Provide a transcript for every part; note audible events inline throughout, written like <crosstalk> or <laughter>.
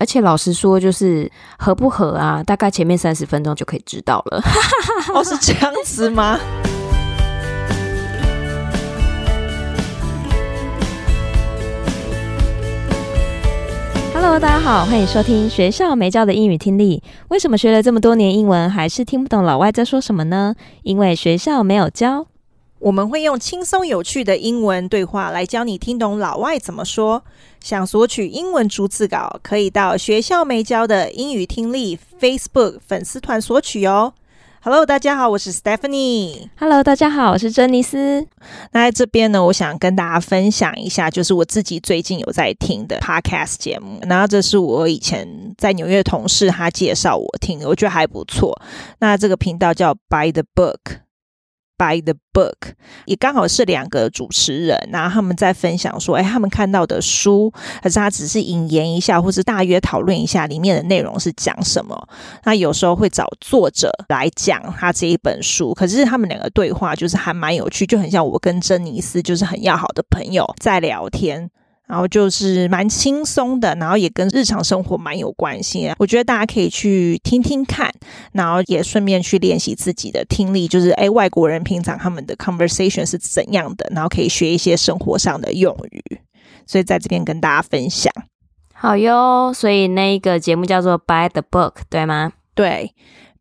而且老实说，就是合不合啊，大概前面三十分钟就可以知道了。<laughs> 哦，是这样子吗？Hello，大家好，欢迎收听学校没教的英语听力。为什么学了这么多年英文，还是听不懂老外在说什么呢？因为学校没有教。我们会用轻松有趣的英文对话来教你听懂老外怎么说。想索取英文逐字稿，可以到学校没教的英语听力 Facebook 粉丝团索取哦。Hello，大家好，我是 Stephanie。Hello，大家好，我是珍妮斯。那在这边呢，我想跟大家分享一下，就是我自己最近有在听的 Podcast 节目。然后这是我以前在纽约同事他介绍我听的，我觉得还不错。那这个频道叫 By the Book。By the book，也刚好是两个主持人，然后他们在分享说，哎，他们看到的书，可是他只是引言一下，或是大约讨论一下里面的内容是讲什么。那有时候会找作者来讲他这一本书，可是他们两个对话就是还蛮有趣，就很像我跟珍妮斯就是很要好的朋友在聊天。然后就是蛮轻松的，然后也跟日常生活蛮有关系。我觉得大家可以去听听看，然后也顺便去练习自己的听力。就是诶，外国人平常他们的 conversation 是怎样的，然后可以学一些生活上的用语。所以在这边跟大家分享。好哟，所以那个节目叫做 By the Book，对吗？对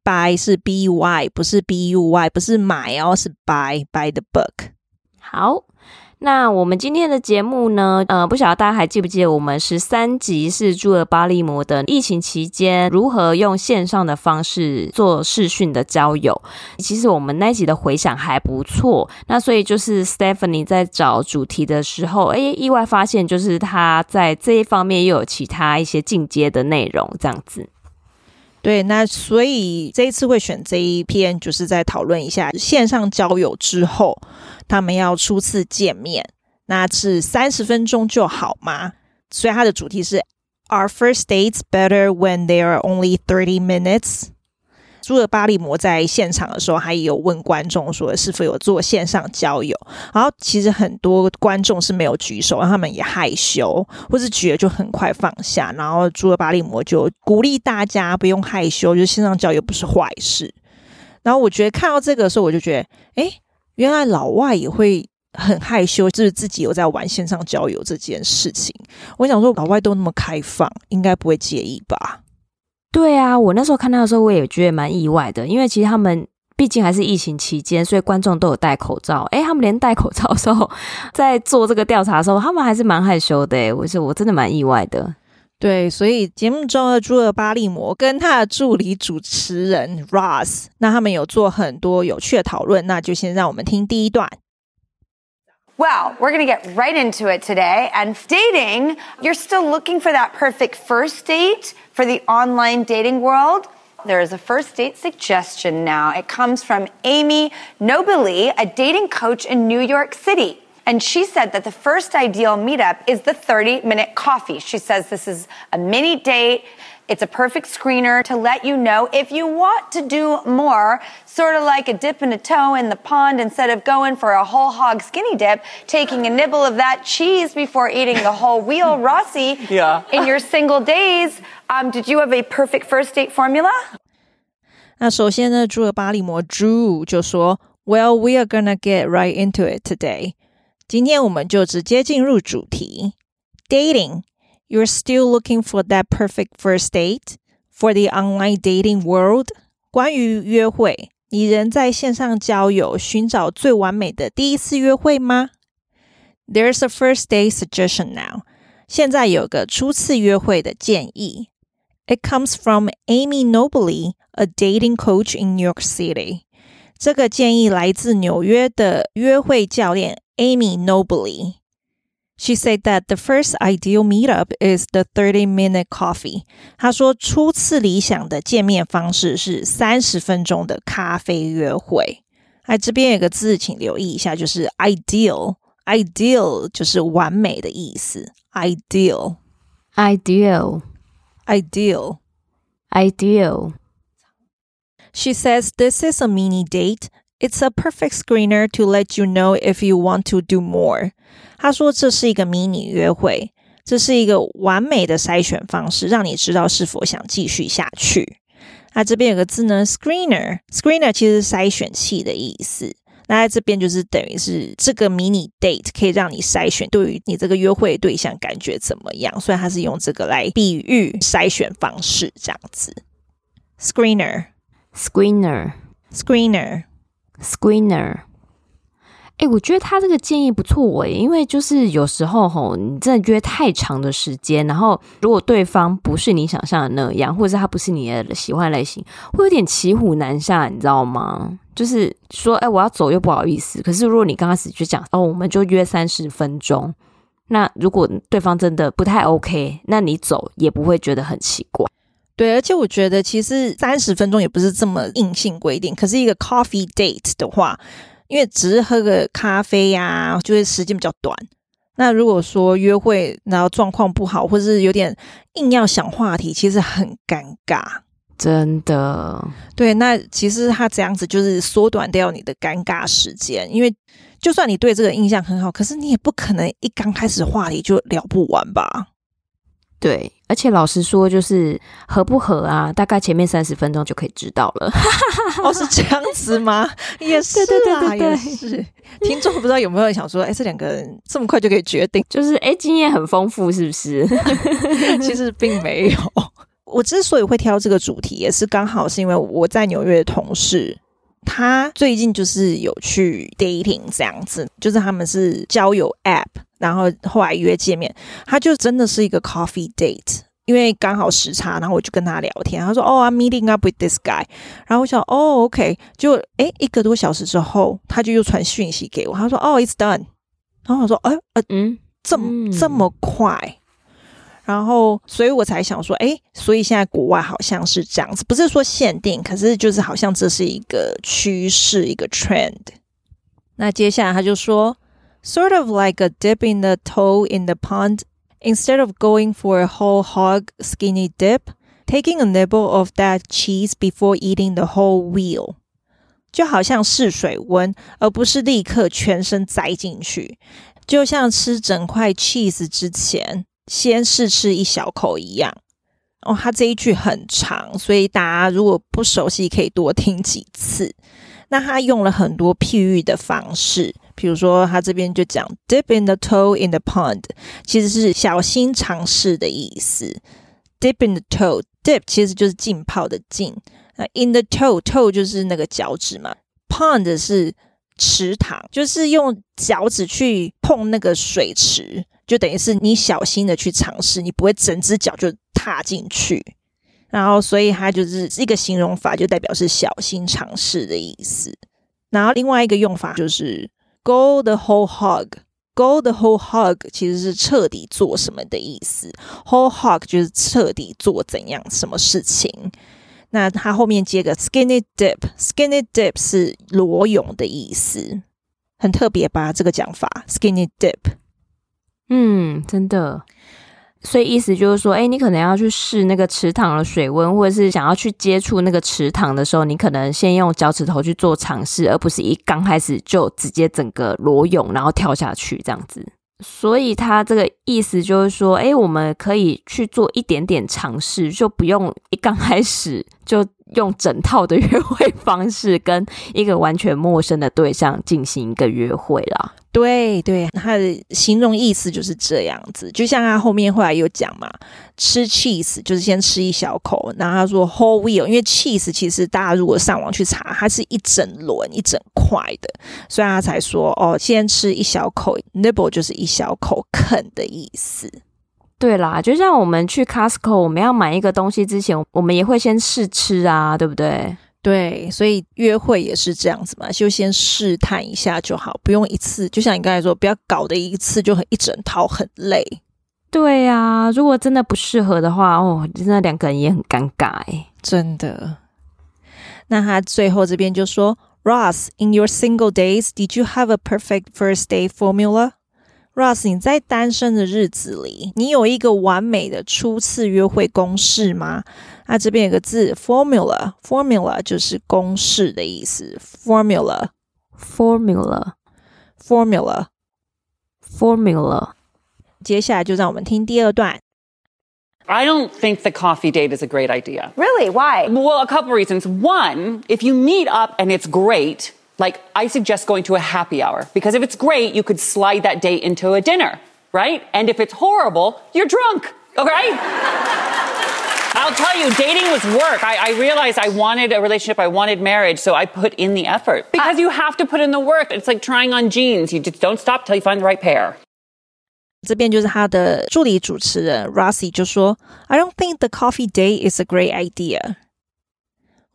，By 是 B Y，不是 B U Y，不是买哦，是 Buy by the Book。好。那我们今天的节目呢，呃，不晓得大家还记不记得我们十三集是住了巴利摩的疫情期间如何用线上的方式做视讯的交友。其实我们那集的回响还不错，那所以就是 Stephanie 在找主题的时候，哎，意外发现就是他在这一方面又有其他一些进阶的内容，这样子。对，那所以这一次会选这一篇，就是在讨论一下线上交友之后，他们要初次见面，那是三十分钟就好吗？所以它的主题是 Are first dates better when they are only thirty minutes？朱尔巴利摩在现场的时候，还有问观众说是否有做线上交友，然后其实很多观众是没有举手，他们也害羞，或是举了就很快放下。然后朱尔巴利摩就鼓励大家不用害羞，就是线上交友不是坏事。然后我觉得看到这个的时候，我就觉得，诶，原来老外也会很害羞，就是自己有在玩线上交友这件事情。我想说，老外都那么开放，应该不会介意吧？对啊，我那时候看到的时候，我也觉得蛮意外的，因为其实他们毕竟还是疫情期间，所以观众都有戴口罩。诶，他们连戴口罩的时候，在做这个调查的时候，他们还是蛮害羞的。我是我真的蛮意外的。对，所以节目中的茱儿巴利摩跟他的助理主持人 Ross，那他们有做很多有趣的讨论。那就先让我们听第一段。Well, we're going to get right into it today. And dating, you're still looking for that perfect first date for the online dating world. There is a first date suggestion now. It comes from Amy Nobili, a dating coach in New York City. And she said that the first ideal meetup is the 30 minute coffee. She says this is a mini date. It's a perfect screener to let you know if you want to do more, sort of like a dip in a toe in the pond instead of going for a whole hog skinny dip, taking a nibble of that cheese before eating the whole wheel. Rossi, <laughs> yeah. in your single days, um, did you have a perfect first date formula? 那首先呢，茱儿巴利摩 Drew 就说，Well, we are gonna get right into it today. 今天我们就直接进入主题，dating。You're still looking for that perfect first date for the online dating world？关于约会，你仍在线上交友寻找最完美的第一次约会吗？There's a first date suggestion now。现在有个初次约会的建议。It comes from Amy Nobili, a dating coach in New York City。这个建议来自纽约的约会教练 Amy Nobili。She said that the first ideal meetup is the thirty-minute coffee。她说，初次理想的见面方式是三十分钟的咖啡约会。哎，这边有个字，请留意一下，就是 ideal。ideal 就是完美的意思。ideal，ideal，ideal，ideal。She says this is a mini date. It's a perfect screener to let you know if you want to do more. 他说这是一个迷你约会，这是一个完美的筛选方式，让你知道是否想继续下去。那这边有个字呢，screener，screener 其实是筛选器的意思。那在这边就是等于是这个迷你 date 可以让你筛选对于你这个约会对象感觉怎么样，所以它是用这个来比喻筛选方式这样子。screener，screener，screener。Screener，哎，我觉得他这个建议不错哎，因为就是有时候吼，你真的约太长的时间，然后如果对方不是你想象的那样，或者是他不是你的喜欢类型，会有点骑虎难下，你知道吗？就是说，哎，我要走又不好意思。可是如果你刚开始就讲，哦，我们就约三十分钟，那如果对方真的不太 OK，那你走也不会觉得很奇怪。对，而且我觉得其实三十分钟也不是这么硬性规定，可是一个 coffee date 的话。因为只是喝个咖啡呀、啊，就会时间比较短。那如果说约会，然后状况不好，或者是有点硬要想话题，其实很尴尬。真的，对。那其实他这样子就是缩短掉你的尴尬时间，因为就算你对这个印象很好，可是你也不可能一刚开始话题就聊不完吧。对，而且老实说，就是合不合啊，大概前面三十分钟就可以知道了。<laughs> 哦，是这样子吗？也是，对对对对对，是。听众不知道有没有人想说，哎，这两个人这么快就可以决定？就是哎，经验很丰富，是不是？<laughs> 其实并没有。我之所以会挑这个主题，也是刚好是因为我在纽约的同事，他最近就是有去 dating 这样子，就是他们是交友 app。然后后来约见面，他就真的是一个 coffee date，因为刚好时差，然后我就跟他聊天，他说：“哦，I'm meeting up with this guy。”然后我想：“哦，OK。”就诶一个多小时之后，他就又传讯息给我，他说：“哦，it's done。”然后我说：“哎呃嗯，这么这么快？”然后所以我才想说：“诶所以现在国外好像是这样子，不是说限定，可是就是好像这是一个趋势，一个 trend。”那接下来他就说。Sort of like a dip in the toe in the pond. Instead of going for a whole hog skinny dip, taking a nibble of that cheese before eating the whole wheel. 就好像试水温，而不是立刻全身栽进去。就像吃整块 cheese 之前，先试吃一小口一样。哦，他这一句很长，所以大家如果不熟悉，可以多听几次。那他用了很多譬喻的方式。 比如说，他这边就讲 "dip in the toe in the pond"，其实是小心尝试的意思。"dip in the toe"，"dip" 其实就是浸泡的浸。那 "in the toe"，toe 就是那个脚趾嘛。"pond" 是池塘，就是用脚趾去碰那个水池，就等于是你小心的去尝试，你不会整只脚就踏进去。然后，所以它就是一个形容法，就代表是小心尝试的意思。然后另外一个用法就是。Go the whole hog. Go the whole hog 其实是彻底做什么的意思。Whole hog 就是彻底做怎样什么事情。那它后面接个 skinny dip. Skinny dip 是裸泳的意思，很特别吧？这个讲法 skinny dip。嗯，真的。所以意思就是说，哎，你可能要去试那个池塘的水温，或者是想要去接触那个池塘的时候，你可能先用脚趾头去做尝试，而不是一刚开始就直接整个裸泳然后跳下去这样子。所以他这个意思就是说，哎，我们可以去做一点点尝试，就不用一刚开始就用整套的约会方式跟一个完全陌生的对象进行一个约会啦。对对，他的形容意思就是这样子，就像他后面后来有讲嘛，吃 cheese 就是先吃一小口，然后他说 whole wheel，因为 cheese 其实大家如果上网去查，它是一整轮一整块的，所以他才说哦，先吃一小口，nibble 就是一小口啃的意思。对啦，就像我们去 Costco，我们要买一个东西之前，我们也会先试吃啊，对不对？对，所以约会也是这样子嘛，就先试探一下就好，不用一次。就像你刚才说，不要搞得一次就很一整套很累。对呀、啊，如果真的不适合的话，哦，真的两个人也很尴尬哎，真的。那他最后这边就说，Ross，in your single days，did you have a perfect first date formula？Ross，你在单身的日子里，你有一个完美的初次约会公式吗？那这边有个字 formula，formula 就是公式的意思。formula，formula，formula，formula。 接下来就让我们听第二段。I don't think the coffee date is a great idea. Really? Why? Well, a couple reasons. One, if you meet up and it's great, like I suggest going to a happy hour because if it's great, you could slide that date into a dinner, right? And if it's horrible, you're drunk, okay? <laughs> I'll tell you, dating was work. I, I, realized I wanted a relationship, I wanted marriage, so I put in the effort because uh, you have to put in the work. It's like trying on jeans. You just don't stop till you find the right pair. 这边就是他的助理主持人 Rossi 就说：“I don't think the coffee date is a great idea。”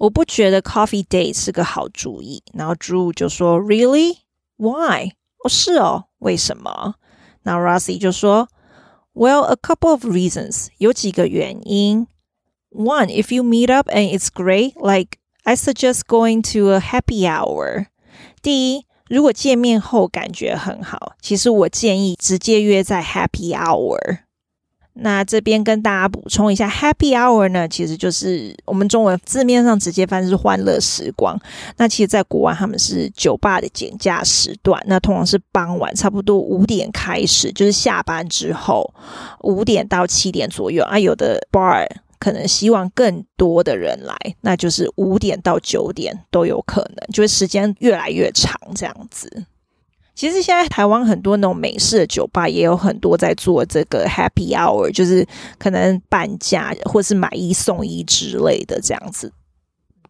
我不觉得 coffee date 是个好主意。然后 Drew 就说：“Really? Why？” 哦，是哦，为什么？那 Rossi 就说：“Well, a couple of reasons，有几个原因。One, if you meet up and it's great, like I suggest going to a happy hour。第一。”如果见面后感觉很好，其实我建议直接约在 Happy Hour。 ”那这边跟大家补充一下，Happy Hour 呢，其实就是我们中文字面上直接翻是欢乐时光。那其实，在国外他们是酒吧的减价时段，那通常是傍晚差不多五点开始，就是下班之后五点到七点左右啊，有的 bar。可能希望更多的人来，那就是五点到九点都有可能，就是时间越来越长这样子。其实现在台湾很多那种美式的酒吧也有很多在做这个 Happy Hour，就是可能半价或是买一送一之类的这样子。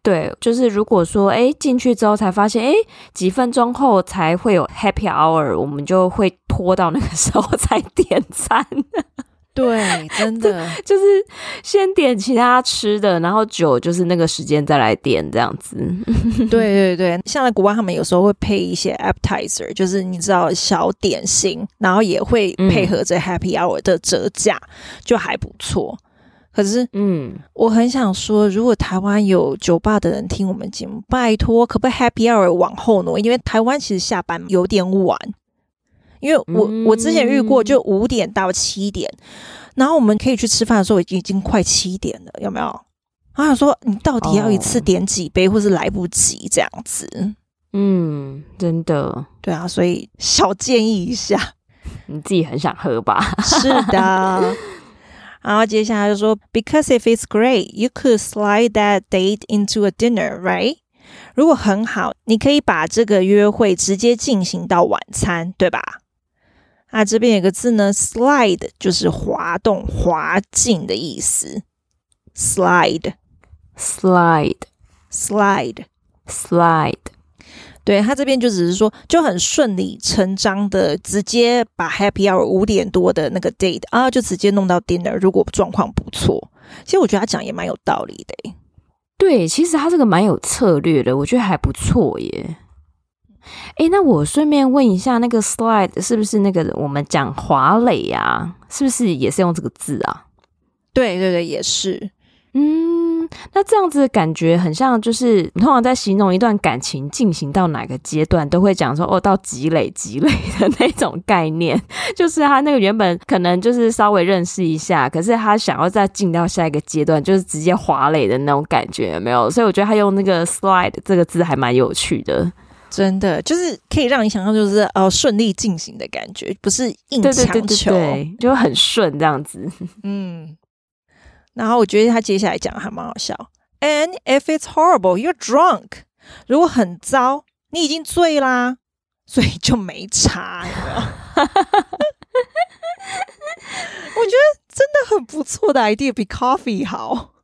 对，就是如果说哎进去之后才发现哎几分钟后才会有 Happy Hour，我们就会拖到那个时候才点餐。对，真的就是先点其他吃的，然后酒就是那个时间再来点这样子。<laughs> 对对对，像在国外他们有时候会配一些 appetizer，就是你知道小点心，然后也会配合着 happy hour 的折价，嗯、就还不错。可是，嗯，我很想说，如果台湾有酒吧的人听我们节目，拜托，可不可以 happy hour 往后挪？因为台湾其实下班有点晚。因为我我之前遇过，就五点到七点，然后我们可以去吃饭的时候，已经已经快七点了，有没有？然后想说你到底要一次点几杯，或是来不及这样子？嗯，真的，对啊，所以小建议一下，<laughs> 你自己很想喝吧？是的。<laughs> 然后接下来就说，Because if it's great, you could slide that date into a dinner, right？如果很好，你可以把这个约会直接进行到晚餐，对吧？啊，这边有个字呢，slide 就是滑动、滑进的意思。slide，slide，slide，slide。对，他这边就只是说，就很顺理成章的直接把 happy hour 五点多的那个 date 啊，就直接弄到 dinner。如果状况不错，其实我觉得他讲也蛮有道理的。对，其实他这个蛮有策略的，我觉得还不错耶。诶，那我顺便问一下，那个 slide 是不是那个我们讲华磊呀？是不是也是用这个字啊？对对对，也是。嗯，那这样子感觉很像，就是通常在形容一段感情进行到哪个阶段，都会讲说哦，到积累积累的那种概念，<laughs> 就是他那个原本可能就是稍微认识一下，可是他想要再进到下一个阶段，就是直接滑垒的那种感觉，有没有？所以我觉得他用那个 slide 这个字还蛮有趣的。真的就是可以让你想象，就是哦顺利进行的感觉，不是硬强求，对对对对对，就很顺这样子。<laughs> 嗯，然后我觉得他接下来讲的还蛮好笑。And if it's horrible, you're drunk。如果很糟，你已经醉啦，<laughs> 所以就没差。有没有我觉得真的很不错的 idea，比 coffee 好。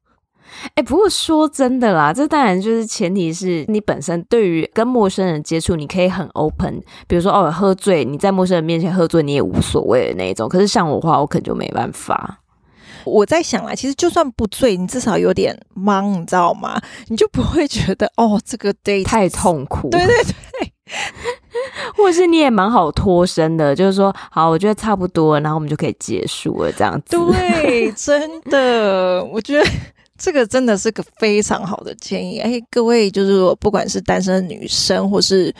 哎、欸，不过说真的啦，这当然就是前提是你本身对于跟陌生人接触，你可以很 open。比如说哦，喝醉，你在陌生人面前喝醉，你也无所谓的那一种。可是像我的话，我可能就没办法。我在想啊，其实就算不醉，你至少有点忙，你知道吗？你就不会觉得哦，这个 date 太痛苦。对对对，或者是你也蛮好脱身的，就是说好，我觉得差不多，然后我们就可以结束了，这样子。对，真的，我觉得。这个真的是个非常好的建议，哎，各位就是说，不管是单身的女生或是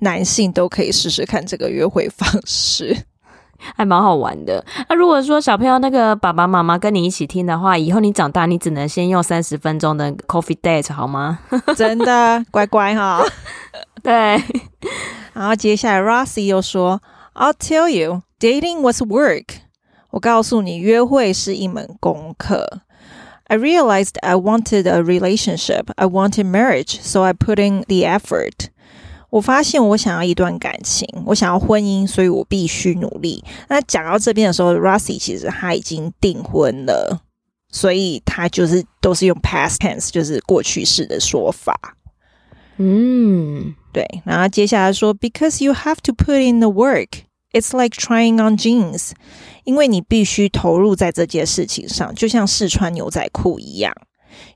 男性，都可以试试看这个约会方式，<laughs> 还蛮好玩的。那如果说小朋友那个爸爸妈妈跟你一起听的话，以后你长大你只能先用三十分钟的 coffee date 好吗？<laughs> <laughs> 真的乖乖哈，对。然后接下来 Rossi 又说，I'll tell you, dating was work. 我告诉你，约会是一门功课。I realized I wanted a relationship. I wanted marriage, so I put in the effort. 我发现我想要一段感情，我想要婚姻，所以我必须努力。那讲到这边的时候，Rossy 其实他已经订婚了，所以他就是都是用 past tense，就是过去式的说法。嗯，对。然后接下来说，Because you have to put in the work, it's like trying on jeans。 因为你必须投入在这件事情上，就像试穿牛仔裤一样。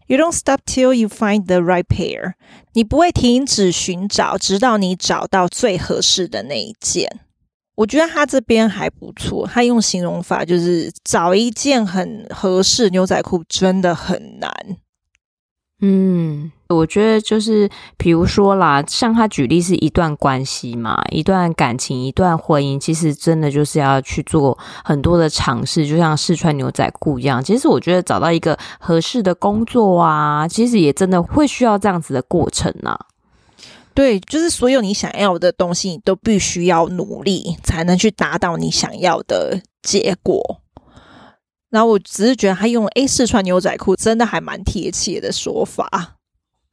You don't stop till you find the right pair。你不会停止寻找，直到你找到最合适的那一件。我觉得他这边还不错，他用形容法就是找一件很合适牛仔裤真的很难。嗯，我觉得就是，比如说啦，像他举例是一段关系嘛，一段感情，一段婚姻，其实真的就是要去做很多的尝试，就像试穿牛仔裤一样。其实我觉得找到一个合适的工作啊，其实也真的会需要这样子的过程啊。对，就是所有你想要的东西，你都必须要努力才能去达到你想要的结果。然后我只是觉得他用“ A 试穿牛仔裤”真的还蛮贴切的说法。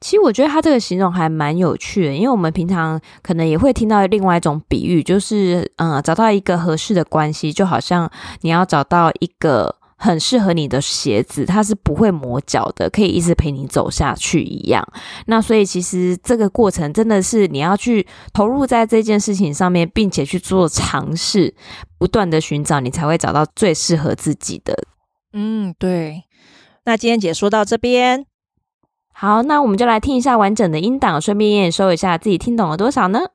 其实我觉得他这个形容还蛮有趣的，因为我们平常可能也会听到另外一种比喻，就是嗯，找到一个合适的关系，就好像你要找到一个很适合你的鞋子，它是不会磨脚的，可以一直陪你走下去一样。那所以其实这个过程真的是你要去投入在这件事情上面，并且去做尝试，不断的寻找，你才会找到最适合自己的。嗯，对。那今天解说到这边，好，那我们就来听一下完整的音档，顺便验收一下自己听懂了多少呢？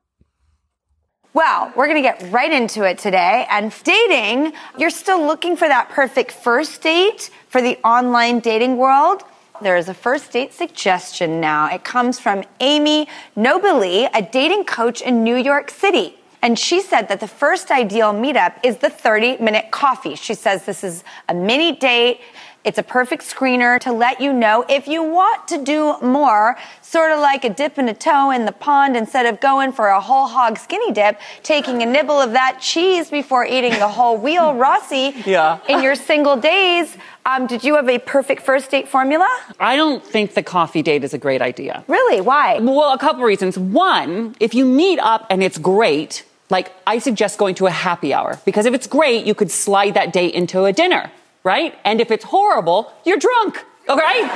Well, we're going to get right into it today. And dating, you're still looking for that perfect first date for the online dating world. There is a first date suggestion now. It comes from Amy Nobili, a dating coach in New York City. And she said that the first ideal meetup is the 30 minute coffee. She says this is a mini date. It's a perfect screener to let you know if you want to do more, sort of like a dip in a toe in the pond instead of going for a whole hog skinny dip, taking a nibble of that cheese before eating the whole wheel, <laughs> Rossi. Yeah. In your single days, um, did you have a perfect first date formula? I don't think the coffee date is a great idea. Really? Why? Well, a couple reasons. One, if you meet up and it's great, like, I suggest going to a happy hour because if it's great, you could slide that date into a dinner, right? And if it's horrible, you're drunk, okay?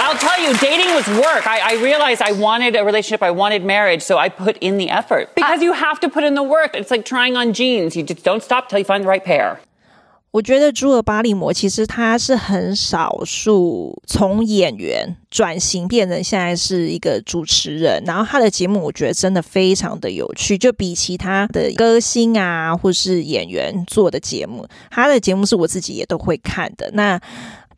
I'll tell you, dating was work. I, I, realized I wanted a relationship, I wanted marriage, so I put in the effort because you have to put in the work. It's like trying on jeans. You just don't stop till you find the right pair. 我觉得朱尔巴利摩其实他是很少数从演员转型变成现在是一个主持人，然后他的节目我觉得真的非常的有趣，就比其他的歌星啊或是演员做的节目，他的节目是我自己也都会看的。那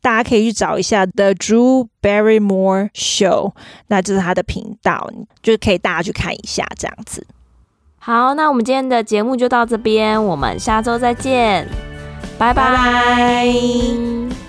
大家可以去找一下 The Drew Barrymore Show，那这是他的频道，就可以大家去看一下这样子。好，那我们今天的节目就到这边，我们下周再见。拜拜。